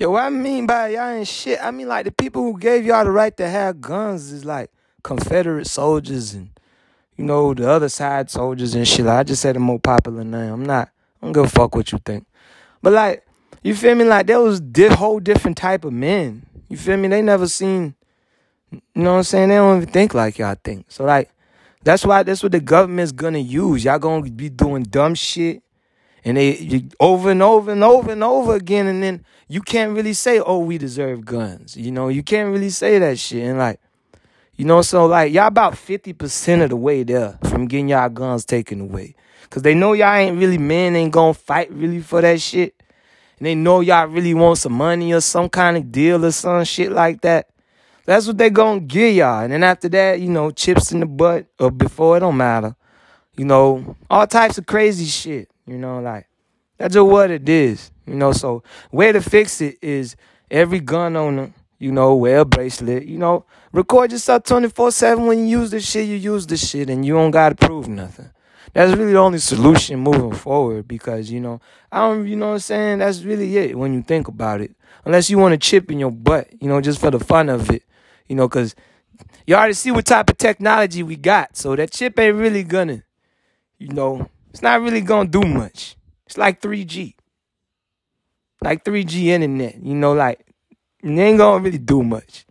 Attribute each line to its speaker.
Speaker 1: Yo, what I mean by y'all ain't shit, I mean like the people who gave y'all the right to have guns is like Confederate soldiers and you know the other side soldiers and shit. Like, I just said a more popular name. I'm not. I don't give a fuck what you think. But like, you feel me? Like there was this whole different type of men. You feel me? They never seen. You know what I'm saying? They don't even think like y'all think. So like, that's why that's what the government's gonna use. Y'all gonna be doing dumb shit and they you, over and over and over and over again, and then you can't really say, "Oh, we deserve guns." You know, you can't really say that shit, and like, you know, so like y'all about fifty percent of the way there from getting y'all guns taken away, cause they know y'all ain't really men, ain't gonna fight really for that shit, and they know y'all really want some money or some kind of deal or some shit like that. That's what they gonna give y'all, and then after that, you know, chips in the butt or before it don't matter. You know, all types of crazy shit. You know, like that's just what it is. You know, so way to fix it is every gun owner, you know, wear a bracelet. You know, record yourself twenty four seven when you use the shit. You use the shit, and you don't gotta prove nothing. That's really the only solution moving forward because you know I don't. You know what I'm saying? That's really it when you think about it. Unless you want a chip in your butt, you know, just for the fun of it. You know, because you already see what type of technology we got. So that chip ain't really gonna, you know, it's not really gonna do much. It's like 3G. Like 3G internet, you know, like it ain't gonna really do much.